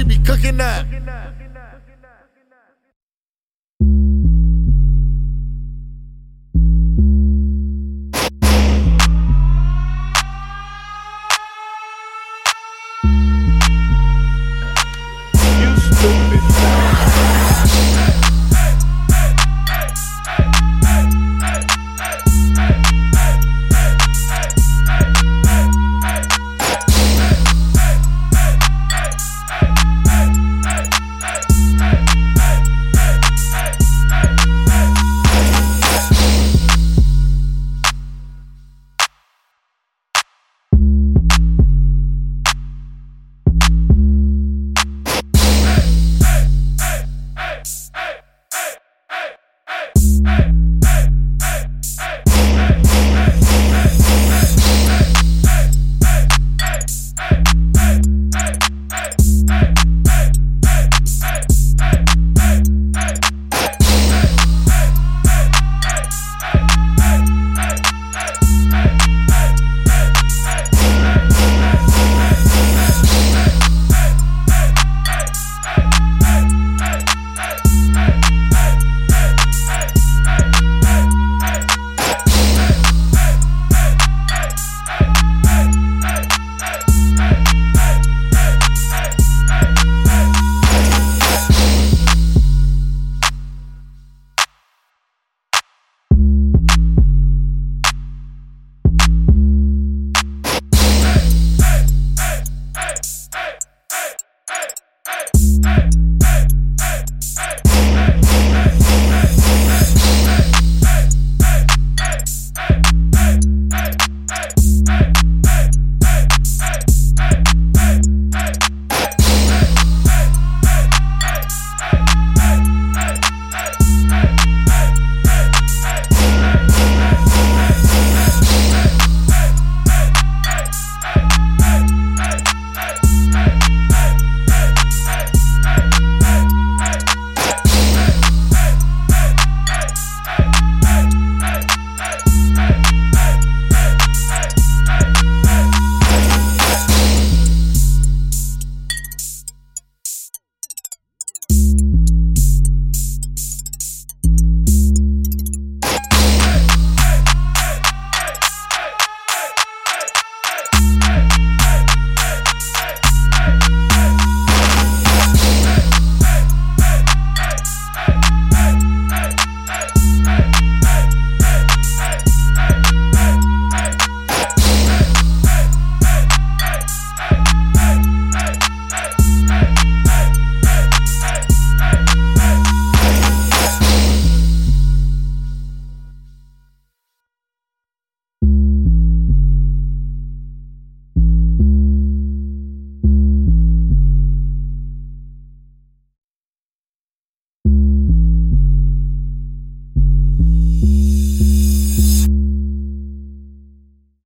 she be cooking up.